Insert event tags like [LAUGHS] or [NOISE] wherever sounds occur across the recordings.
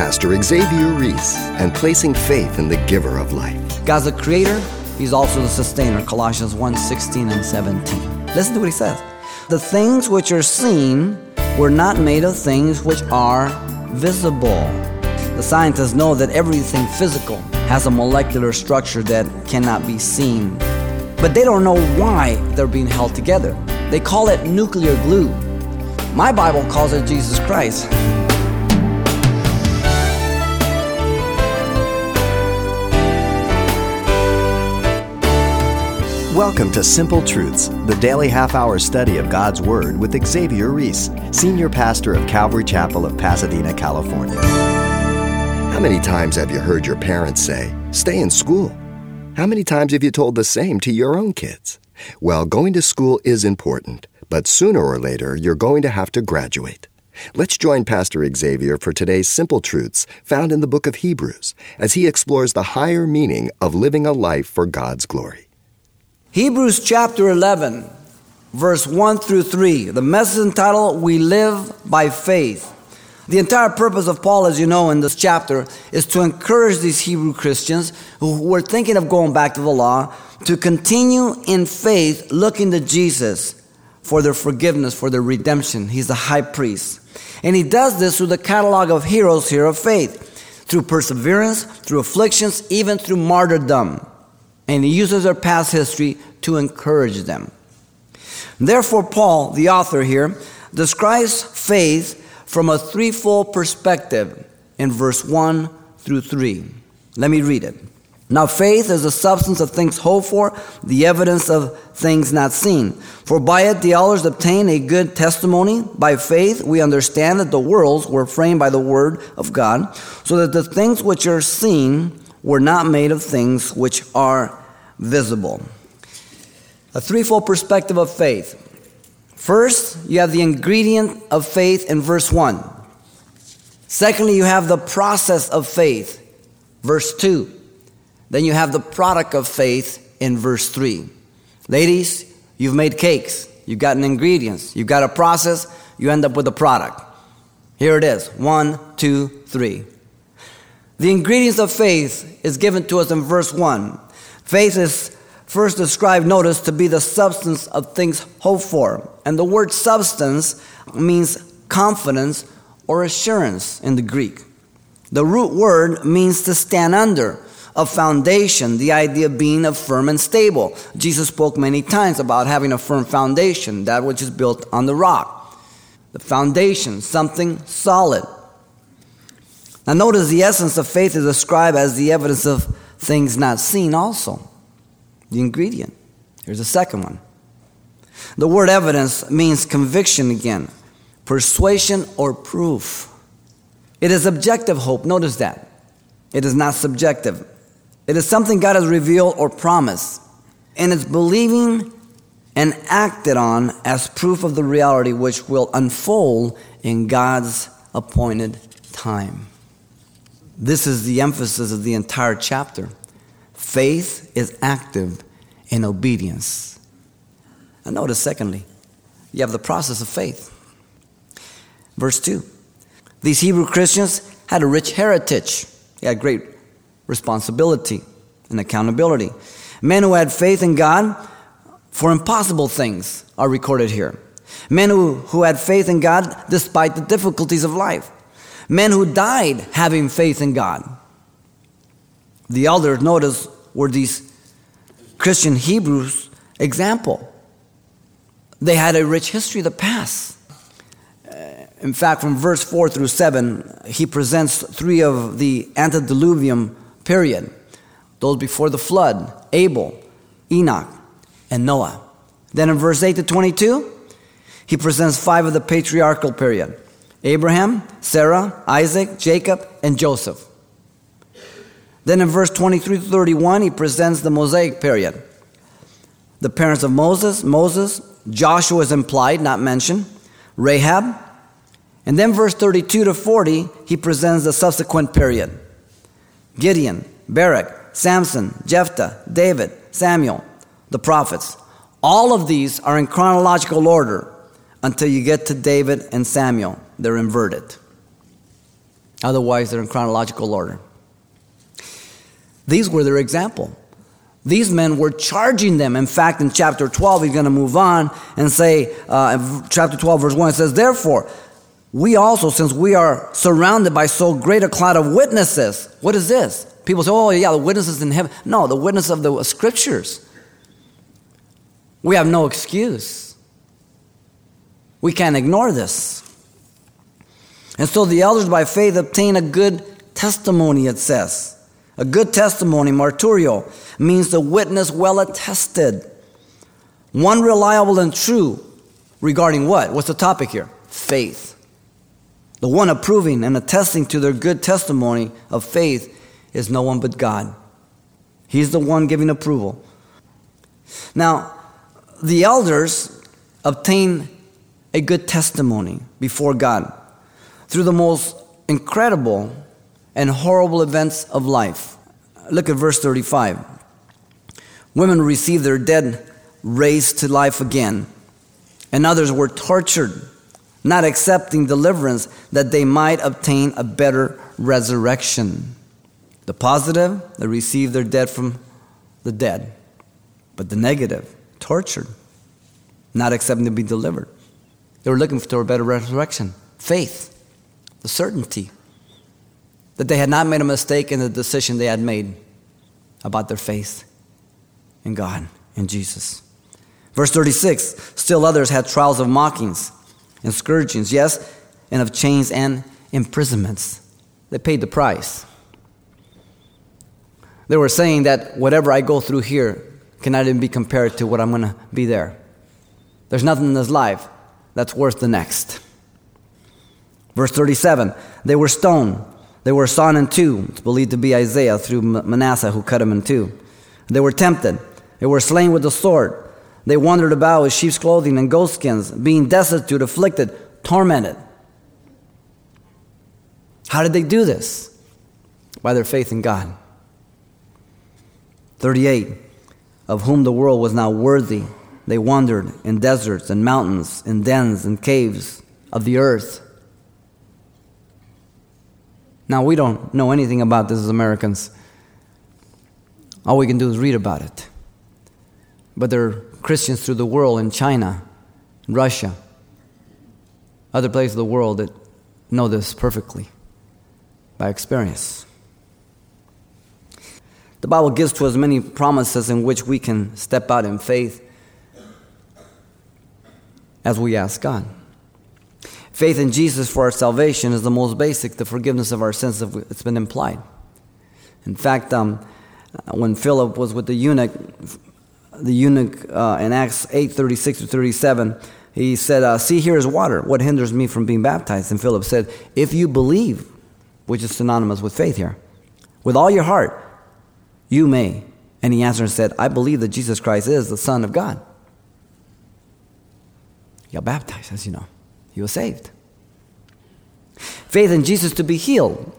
Pastor Xavier Reese and placing faith in the giver of life. God's the creator, He's also the sustainer. Colossians 1 16 and 17. Listen to what He says. The things which are seen were not made of things which are visible. The scientists know that everything physical has a molecular structure that cannot be seen. But they don't know why they're being held together. They call it nuclear glue. My Bible calls it Jesus Christ. Welcome to Simple Truths, the daily half hour study of God's Word with Xavier Reese, Senior Pastor of Calvary Chapel of Pasadena, California. How many times have you heard your parents say, Stay in school? How many times have you told the same to your own kids? Well, going to school is important, but sooner or later you're going to have to graduate. Let's join Pastor Xavier for today's Simple Truths found in the book of Hebrews as he explores the higher meaning of living a life for God's glory. Hebrews chapter 11, verse 1 through 3. The message entitled, We Live by Faith. The entire purpose of Paul, as you know, in this chapter is to encourage these Hebrew Christians who were thinking of going back to the law to continue in faith, looking to Jesus for their forgiveness, for their redemption. He's the high priest. And he does this through the catalog of heroes here of faith, through perseverance, through afflictions, even through martyrdom and he uses their past history to encourage them. Therefore, Paul, the author here, describes faith from a threefold perspective in verse 1 through 3. Let me read it. Now, faith is the substance of things hoped for, the evidence of things not seen. For by it the elders obtained a good testimony. By faith we understand that the worlds were framed by the word of God, so that the things which are seen were not made of things which are visible. A threefold perspective of faith. First, you have the ingredient of faith in verse 1. Secondly, you have the process of faith, verse 2. Then you have the product of faith in verse 3. Ladies, you've made cakes, you've gotten ingredients, you've got a process, you end up with a product. Here it is one, two, three. The ingredients of faith is given to us in verse 1. Faith is first described, notice, to be the substance of things hoped for. And the word substance means confidence or assurance in the Greek. The root word means to stand under, a foundation, the idea being a firm and stable. Jesus spoke many times about having a firm foundation, that which is built on the rock. The foundation, something solid. Now, notice the essence of faith is described as the evidence of things not seen also. The ingredient. Here's a second one. The word evidence means conviction again, persuasion or proof. It is objective hope. Notice that. It is not subjective. It is something God has revealed or promised. And it's believing and acted on as proof of the reality which will unfold in God's appointed time. This is the emphasis of the entire chapter. Faith is active in obedience. And notice, secondly, you have the process of faith. Verse 2 These Hebrew Christians had a rich heritage, they had great responsibility and accountability. Men who had faith in God for impossible things are recorded here. Men who, who had faith in God despite the difficulties of life men who died having faith in God. The elders, notice, were these Christian Hebrews example. They had a rich history of the past. Uh, in fact, from verse 4 through 7, he presents three of the antediluvian period those before the flood Abel, Enoch, and Noah. Then in verse 8 to 22, he presents five of the patriarchal period Abraham, Sarah, Isaac, Jacob, and Joseph. Then in verse 23 to 31, he presents the Mosaic period. The parents of Moses, Moses, Joshua is implied, not mentioned, Rahab. And then verse 32 to 40, he presents the subsequent period Gideon, Barak, Samson, Jephthah, David, Samuel, the prophets. All of these are in chronological order until you get to David and Samuel they're inverted. Otherwise, they're in chronological order. These were their example. These men were charging them. In fact, in chapter 12, he's going to move on and say, uh, chapter 12, verse 1, it says, Therefore, we also, since we are surrounded by so great a cloud of witnesses, what is this? People say, oh, yeah, the witnesses in heaven. No, the witness of the scriptures. We have no excuse. We can't ignore this. And so the elders by faith obtain a good testimony, it says. A good testimony, marturio, means the witness well attested. One reliable and true regarding what? What's the topic here? Faith. The one approving and attesting to their good testimony of faith is no one but God. He's the one giving approval. Now, the elders obtain a good testimony before God through the most incredible and horrible events of life. Look at verse 35. Women received their dead raised to life again, and others were tortured, not accepting deliverance that they might obtain a better resurrection. The positive, they received their dead from the dead, but the negative, tortured, not accepting to be delivered. They were looking for a better resurrection, faith, the certainty that they had not made a mistake in the decision they had made about their faith in God and Jesus. Verse 36 Still others had trials of mockings and scourgings, yes, and of chains and imprisonments. They paid the price. They were saying that whatever I go through here cannot even be compared to what I'm going to be there. There's nothing in this life that's worth the next. Verse 37 They were stoned they were sawn in two. It's believed to be Isaiah through Manasseh who cut them in two. They were tempted. They were slain with the sword. They wandered about with sheep's clothing and goatskins, being destitute, afflicted, tormented. How did they do this? By their faith in God. 38. Of whom the world was not worthy. They wandered in deserts and mountains, in dens and caves of the earth. Now, we don't know anything about this as Americans. All we can do is read about it. But there are Christians through the world in China, Russia, other places of the world that know this perfectly by experience. The Bible gives to us many promises in which we can step out in faith as we ask God. Faith in Jesus for our salvation is the most basic, the forgiveness of our sins, it's been implied. In fact, um, when Philip was with the eunuch, the eunuch uh, in Acts 8 36 to 37, he said, uh, See, here is water. What hinders me from being baptized? And Philip said, If you believe, which is synonymous with faith here, with all your heart, you may. And he answered and said, I believe that Jesus Christ is the Son of God. Got baptized, as you know was saved. Faith in Jesus to be healed.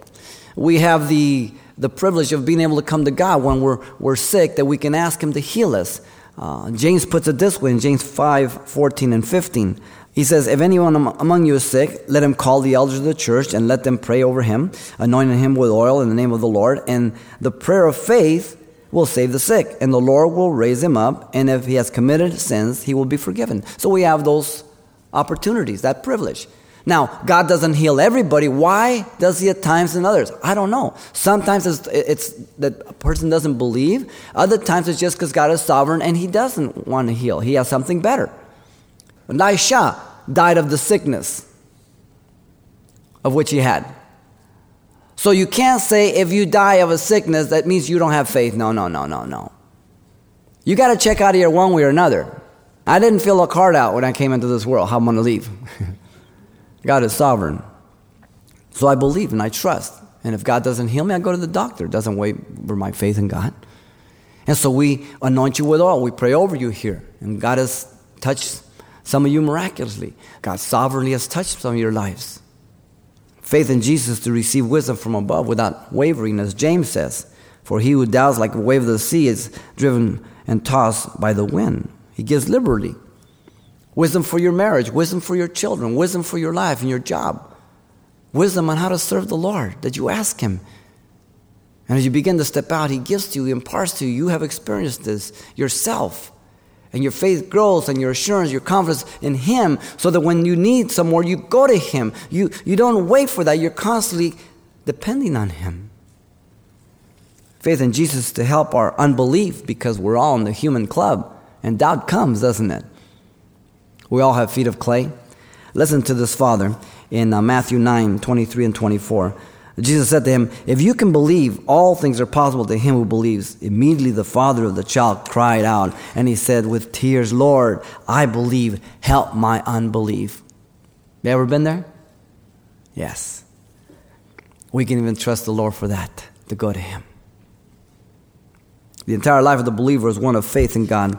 We have the, the privilege of being able to come to God when we're, we're sick, that we can ask Him to heal us. Uh, James puts it this way in James 5 14 and 15. He says, If anyone among you is sick, let him call the elders of the church and let them pray over him, anointing him with oil in the name of the Lord. And the prayer of faith will save the sick, and the Lord will raise him up. And if he has committed sins, he will be forgiven. So we have those opportunities, that privilege. Now, God doesn't heal everybody. Why does He at times and others? I don't know. Sometimes it's, it's that a person doesn't believe. Other times it's just because God is sovereign and He doesn't want to heal. He has something better. Elisha died of the sickness of which he had. So you can't say if you die of a sickness, that means you don't have faith. No, no, no, no, no. You got to check out here one way or another. I didn't fill a card out when I came into this world how am I'm going to leave. [LAUGHS] God is sovereign. So I believe and I trust. And if God doesn't heal me, I go to the doctor. It doesn't wait for my faith in God. And so we anoint you with oil. We pray over you here. And God has touched some of you miraculously. God sovereignly has touched some of your lives. Faith in Jesus to receive wisdom from above without wavering, as James says. For he who doubts like a wave of the sea is driven and tossed by the wind. He gives liberally. Wisdom for your marriage, wisdom for your children, wisdom for your life and your job. wisdom on how to serve the Lord, that you ask Him. And as you begin to step out, He gives to you, He imparts to you. You have experienced this yourself. And your faith grows and your assurance, your confidence in Him, so that when you need some more, you go to Him. You, you don't wait for that, you're constantly depending on Him. Faith in Jesus to help our unbelief because we're all in the human club. And doubt comes, doesn't it? We all have feet of clay. Listen to this, Father, in uh, Matthew 9 23 and 24. Jesus said to him, If you can believe, all things are possible to him who believes. Immediately the father of the child cried out, and he said with tears, Lord, I believe, help my unbelief. You ever been there? Yes. We can even trust the Lord for that, to go to him. The entire life of the believer is one of faith in God,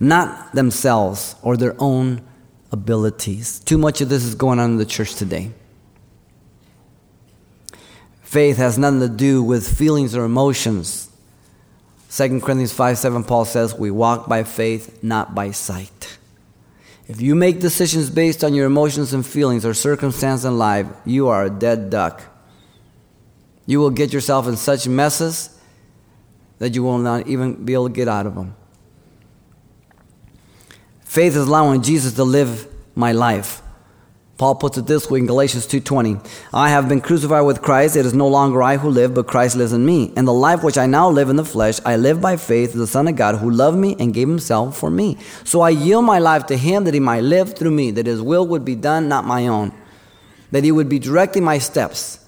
not themselves or their own abilities. Too much of this is going on in the church today. Faith has nothing to do with feelings or emotions. 2 Corinthians 5 7, Paul says, We walk by faith, not by sight. If you make decisions based on your emotions and feelings or circumstance in life, you are a dead duck. You will get yourself in such messes that you will not even be able to get out of them. Faith is allowing Jesus to live my life. Paul puts it this way in Galatians 2:20, I have been crucified with Christ, it is no longer I who live, but Christ lives in me. And the life which I now live in the flesh, I live by faith in the Son of God who loved me and gave himself for me. So I yield my life to him that he might live through me, that his will would be done, not my own. That he would be directing my steps,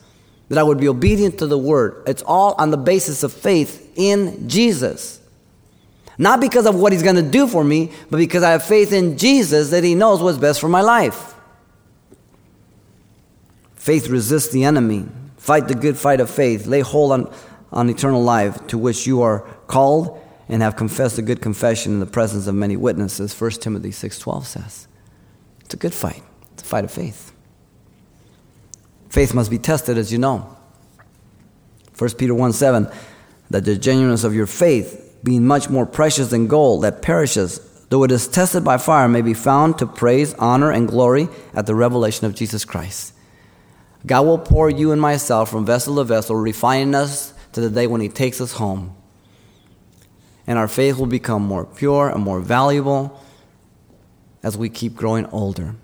that I would be obedient to the word. It's all on the basis of faith in Jesus. Not because of what he's going to do for me, but because I have faith in Jesus that he knows what's best for my life. Faith resists the enemy. Fight the good fight of faith. Lay hold on, on eternal life to which you are called and have confessed a good confession in the presence of many witnesses. 1 Timothy 6.12 says. It's a good fight. It's a fight of faith. Faith must be tested, as you know. 1 Peter 1 7, that the genuineness of your faith, being much more precious than gold that perishes, though it is tested by fire, may be found to praise, honor, and glory at the revelation of Jesus Christ. God will pour you and myself from vessel to vessel, refining us to the day when He takes us home. And our faith will become more pure and more valuable as we keep growing older.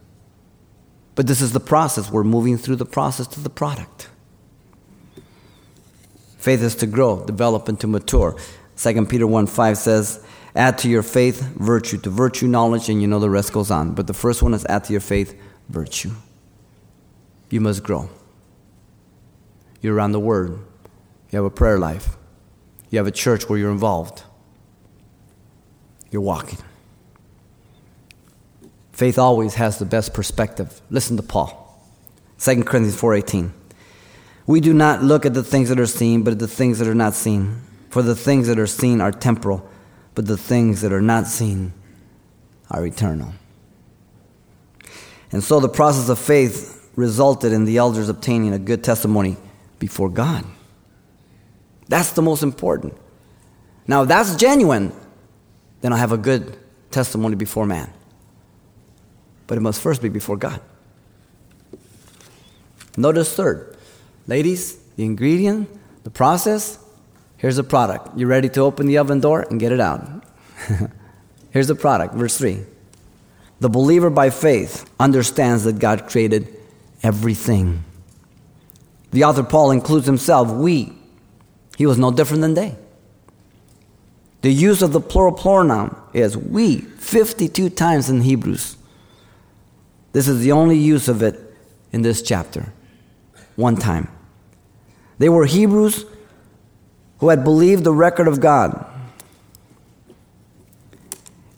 But this is the process. We're moving through the process to the product. Faith is to grow, develop, and to mature. 2 Peter 1 5 says, Add to your faith virtue, to virtue knowledge, and you know the rest goes on. But the first one is add to your faith virtue you must grow. You're around the Word, you have a prayer life, you have a church where you're involved, you're walking. Faith always has the best perspective. Listen to Paul. 2 Corinthians 4:18. We do not look at the things that are seen, but at the things that are not seen. For the things that are seen are temporal, but the things that are not seen are eternal. And so the process of faith resulted in the elders obtaining a good testimony before God. That's the most important. Now, if that's genuine, then I'll have a good testimony before man. But it must first be before God. Notice third. Ladies, the ingredient, the process, here's the product. You ready to open the oven door and get it out? [LAUGHS] here's the product, verse 3. The believer by faith understands that God created everything. The author Paul includes himself, we. He was no different than they. The use of the plural pronoun is we 52 times in Hebrews. This is the only use of it in this chapter. One time. They were Hebrews who had believed the record of God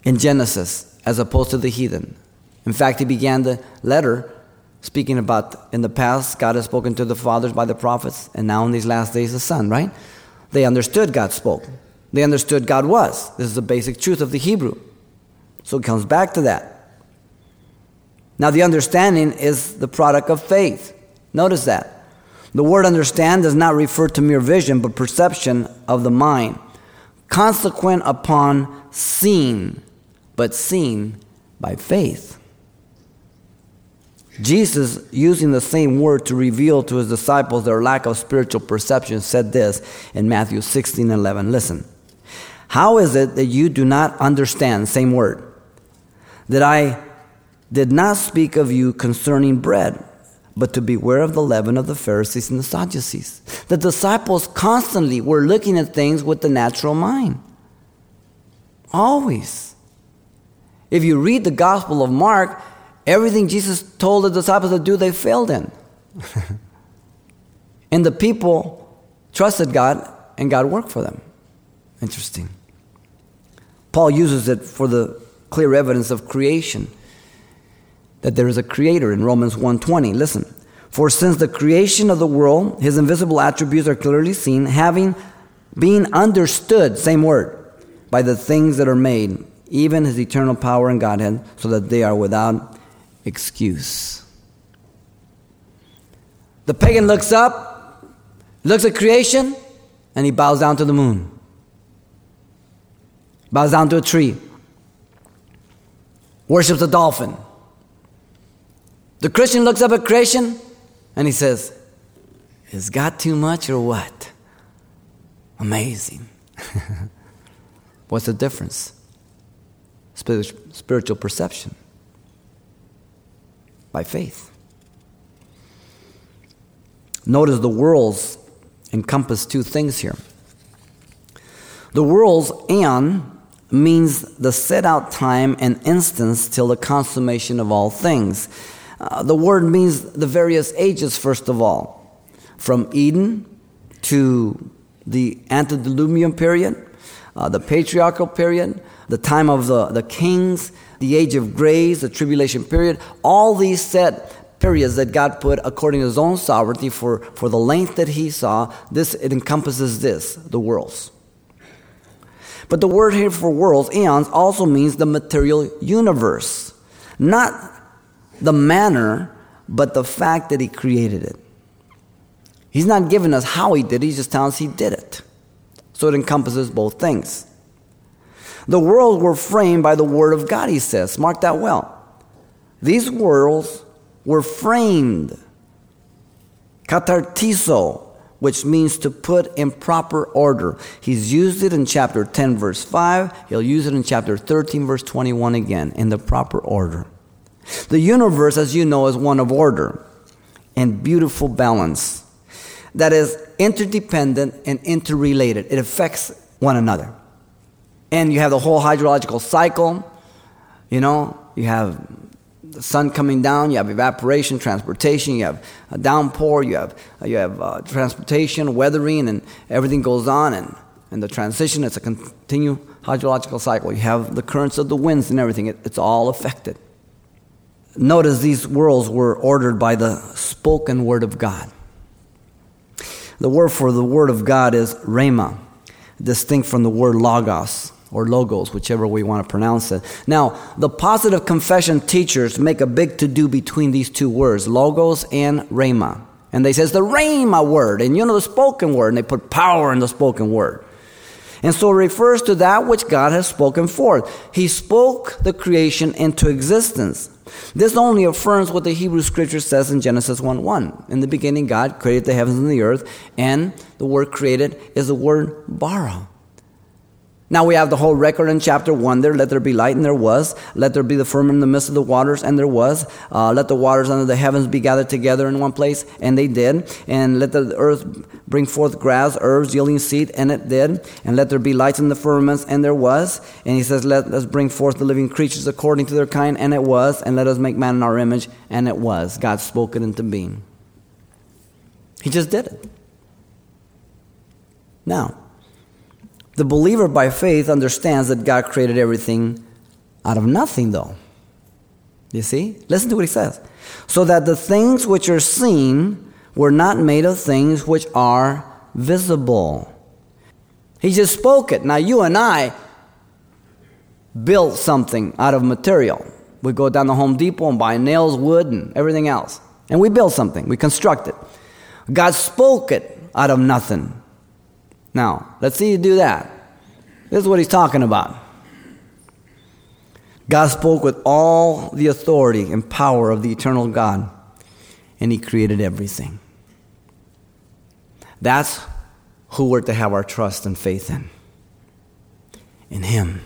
in Genesis as opposed to the heathen. In fact, he began the letter speaking about in the past, God has spoken to the fathers by the prophets, and now in these last days, the Son, right? They understood God spoke. They understood God was. This is the basic truth of the Hebrew. So it comes back to that. Now, the understanding is the product of faith. Notice that. The word understand does not refer to mere vision, but perception of the mind, consequent upon seeing, but seen by faith. Jesus, using the same word to reveal to his disciples their lack of spiritual perception, said this in Matthew 16 11. Listen, how is it that you do not understand, same word, that I did not speak of you concerning bread, but to beware of the leaven of the Pharisees and the Sadducees? The disciples constantly were looking at things with the natural mind. Always. If you read the Gospel of Mark, Everything Jesus told the disciples to do, they failed in. [LAUGHS] and the people trusted God, and God worked for them. Interesting. Paul uses it for the clear evidence of creation that there is a creator in Romans 1:20. Listen. For since the creation of the world, his invisible attributes are clearly seen, having been understood, same word, by the things that are made, even his eternal power and Godhead, so that they are without excuse. The pagan looks up, looks at creation, and he bows down to the moon, bows down to a tree, worships a dolphin. The Christian looks up at creation and he says, Is God too much or what? Amazing. [LAUGHS] What's the difference? Spiritual perception by faith. Notice the worlds encompass two things here. The worlds, and means the set out time and instance till the consummation of all things. Uh, the word means the various ages, first of all, from Eden to the antediluvian period, uh, the patriarchal period, the time of the, the kings, the age of grace, the tribulation period, all these set periods that God put according to his own sovereignty for, for the length that he saw, this it encompasses this, the worlds. But the word here for worlds, eons, also means the material universe. Not the manner, but the fact that he created it. He's not giving us how he did it, he's just telling us he did it. So it encompasses both things. The worlds were framed by the word of God, he says. Mark that well. These worlds were framed. Katartizo, which means to put in proper order. He's used it in chapter 10, verse 5. He'll use it in chapter 13, verse 21 again, in the proper order. The universe, as you know, is one of order and beautiful balance that is interdependent and interrelated. It affects one another. And you have the whole hydrological cycle. You know, you have the sun coming down, you have evaporation, transportation, you have a downpour, you have, you have uh, transportation, weathering, and everything goes on. And, and the transition, it's a continued hydrological cycle. You have the currents of the winds and everything, it, it's all affected. Notice these worlds were ordered by the spoken word of God. The word for the word of God is rhema, distinct from the word logos or logos, whichever we want to pronounce it. Now, the positive confession teachers make a big to do between these two words, logos and rhema. And they says the rhema word, and you know the spoken word, and they put power in the spoken word. And so it refers to that which God has spoken forth. He spoke the creation into existence. This only affirms what the Hebrew scripture says in Genesis 1 1. In the beginning, God created the heavens and the earth, and the word created is the word bara. Now we have the whole record in chapter 1 there. Let there be light, and there was. Let there be the firmament in the midst of the waters, and there was. Uh, let the waters under the heavens be gathered together in one place, and they did. And let the earth bring forth grass, herbs, yielding seed, and it did. And let there be lights in the firmaments, and there was. And he says, Let us bring forth the living creatures according to their kind, and it was. And let us make man in our image, and it was. God spoke it into being. He just did it. Now, the believer by faith understands that God created everything out of nothing, though. You see? Listen to what he says. So that the things which are seen were not made of things which are visible. He just spoke it. Now, you and I built something out of material. We go down to Home Depot and buy nails, wood, and everything else. And we build something, we construct it. God spoke it out of nothing. Now, let's see you do that. This is what he's talking about. God spoke with all the authority and power of the eternal God, and He created everything. That's who we're to have our trust and faith in. In Him.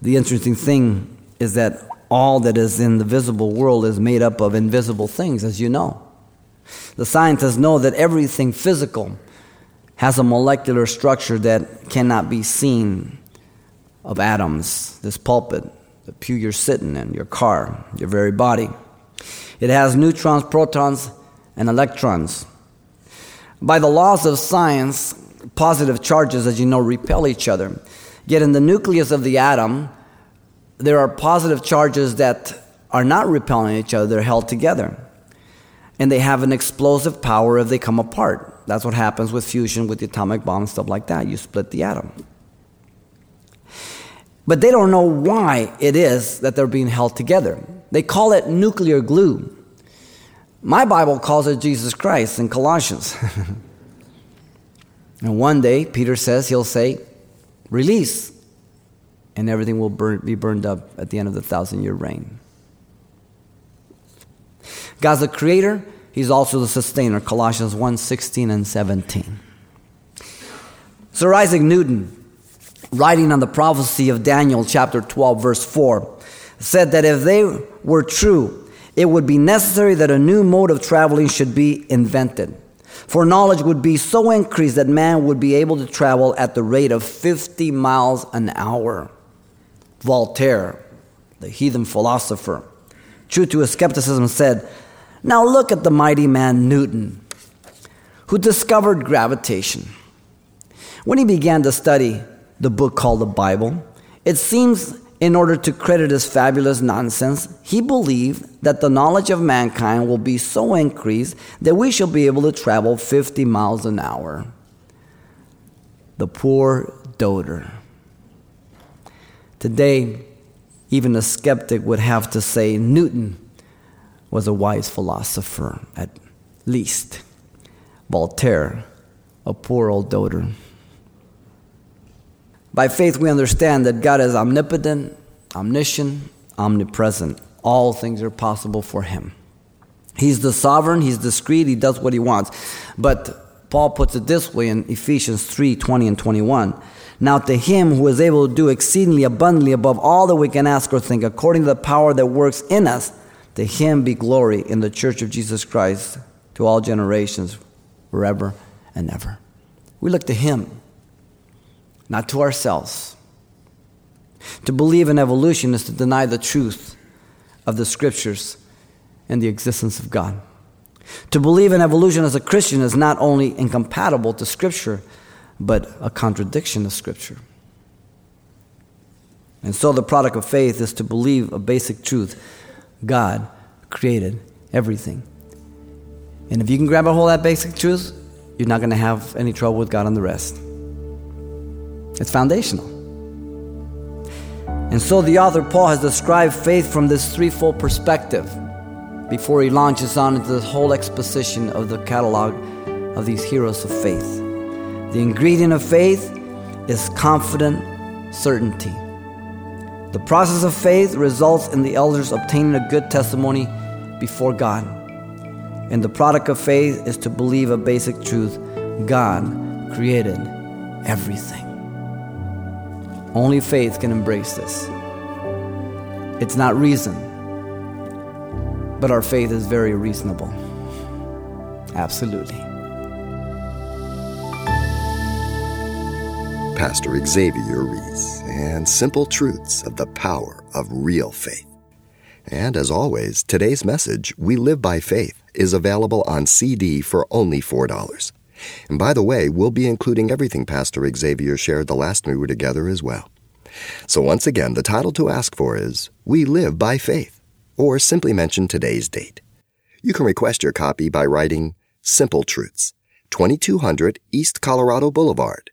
The interesting thing is that all that is in the visible world is made up of invisible things, as you know. The scientists know that everything physical has a molecular structure that cannot be seen of atoms. This pulpit, the pew you're sitting in, your car, your very body. It has neutrons, protons, and electrons. By the laws of science, positive charges, as you know, repel each other. Yet in the nucleus of the atom, there are positive charges that are not repelling each other, they're held together. And they have an explosive power if they come apart. That's what happens with fusion, with the atomic bomb, and stuff like that. You split the atom. But they don't know why it is that they're being held together. They call it nuclear glue. My Bible calls it Jesus Christ in Colossians. [LAUGHS] and one day, Peter says, he'll say, release, and everything will burn, be burned up at the end of the thousand year reign. God's the creator, He's also the sustainer. Colossians 1 16 and 17. Sir Isaac Newton, writing on the prophecy of Daniel chapter 12, verse 4, said that if they were true, it would be necessary that a new mode of traveling should be invented. For knowledge would be so increased that man would be able to travel at the rate of 50 miles an hour. Voltaire, the heathen philosopher, true to his skepticism, said, Now look at the mighty man Newton, who discovered gravitation. When he began to study the book called the Bible, it seems in order to credit his fabulous nonsense, he believed that the knowledge of mankind will be so increased that we shall be able to travel 50 miles an hour. The poor doter. Today, even a skeptic would have to say Newton was a wise philosopher, at least. Voltaire, a poor old doter. By faith, we understand that God is omnipotent, omniscient, omnipresent. All things are possible for Him. He's the sovereign, He's discreet, He does what He wants. But Paul puts it this way in Ephesians 3 20 and 21. Now, to Him who is able to do exceedingly abundantly above all that we can ask or think, according to the power that works in us, to Him be glory in the church of Jesus Christ to all generations, forever and ever. We look to Him not to ourselves. To believe in evolution is to deny the truth of the scriptures and the existence of God. To believe in evolution as a Christian is not only incompatible to Scripture, but a contradiction of Scripture. And so the product of faith is to believe a basic truth God created everything. And if you can grab a hold of that basic truth, you're not going to have any trouble with God on the rest. It's foundational. And so the author Paul has described faith from this threefold perspective before he launches on into the whole exposition of the catalog of these heroes of faith. The ingredient of faith is confident certainty. The process of faith results in the elders obtaining a good testimony before God. And the product of faith is to believe a basic truth God created everything. Only faith can embrace this. It's not reason, but our faith is very reasonable. Absolutely. Pastor Xavier Reese and simple truths of the power of real faith. And as always, today's message, We Live by Faith, is available on CD for only $4. And by the way, we'll be including everything Pastor Xavier shared the last time we were together as well. So once again, the title to ask for is We Live by Faith, or simply mention today's date. You can request your copy by writing Simple Truths, 2200 East Colorado Boulevard,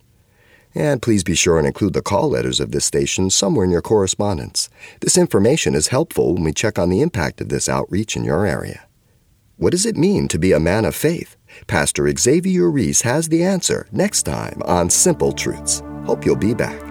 And please be sure and include the call letters of this station somewhere in your correspondence. This information is helpful when we check on the impact of this outreach in your area. What does it mean to be a man of faith? Pastor Xavier Reese has the answer next time on Simple Truths. Hope you'll be back.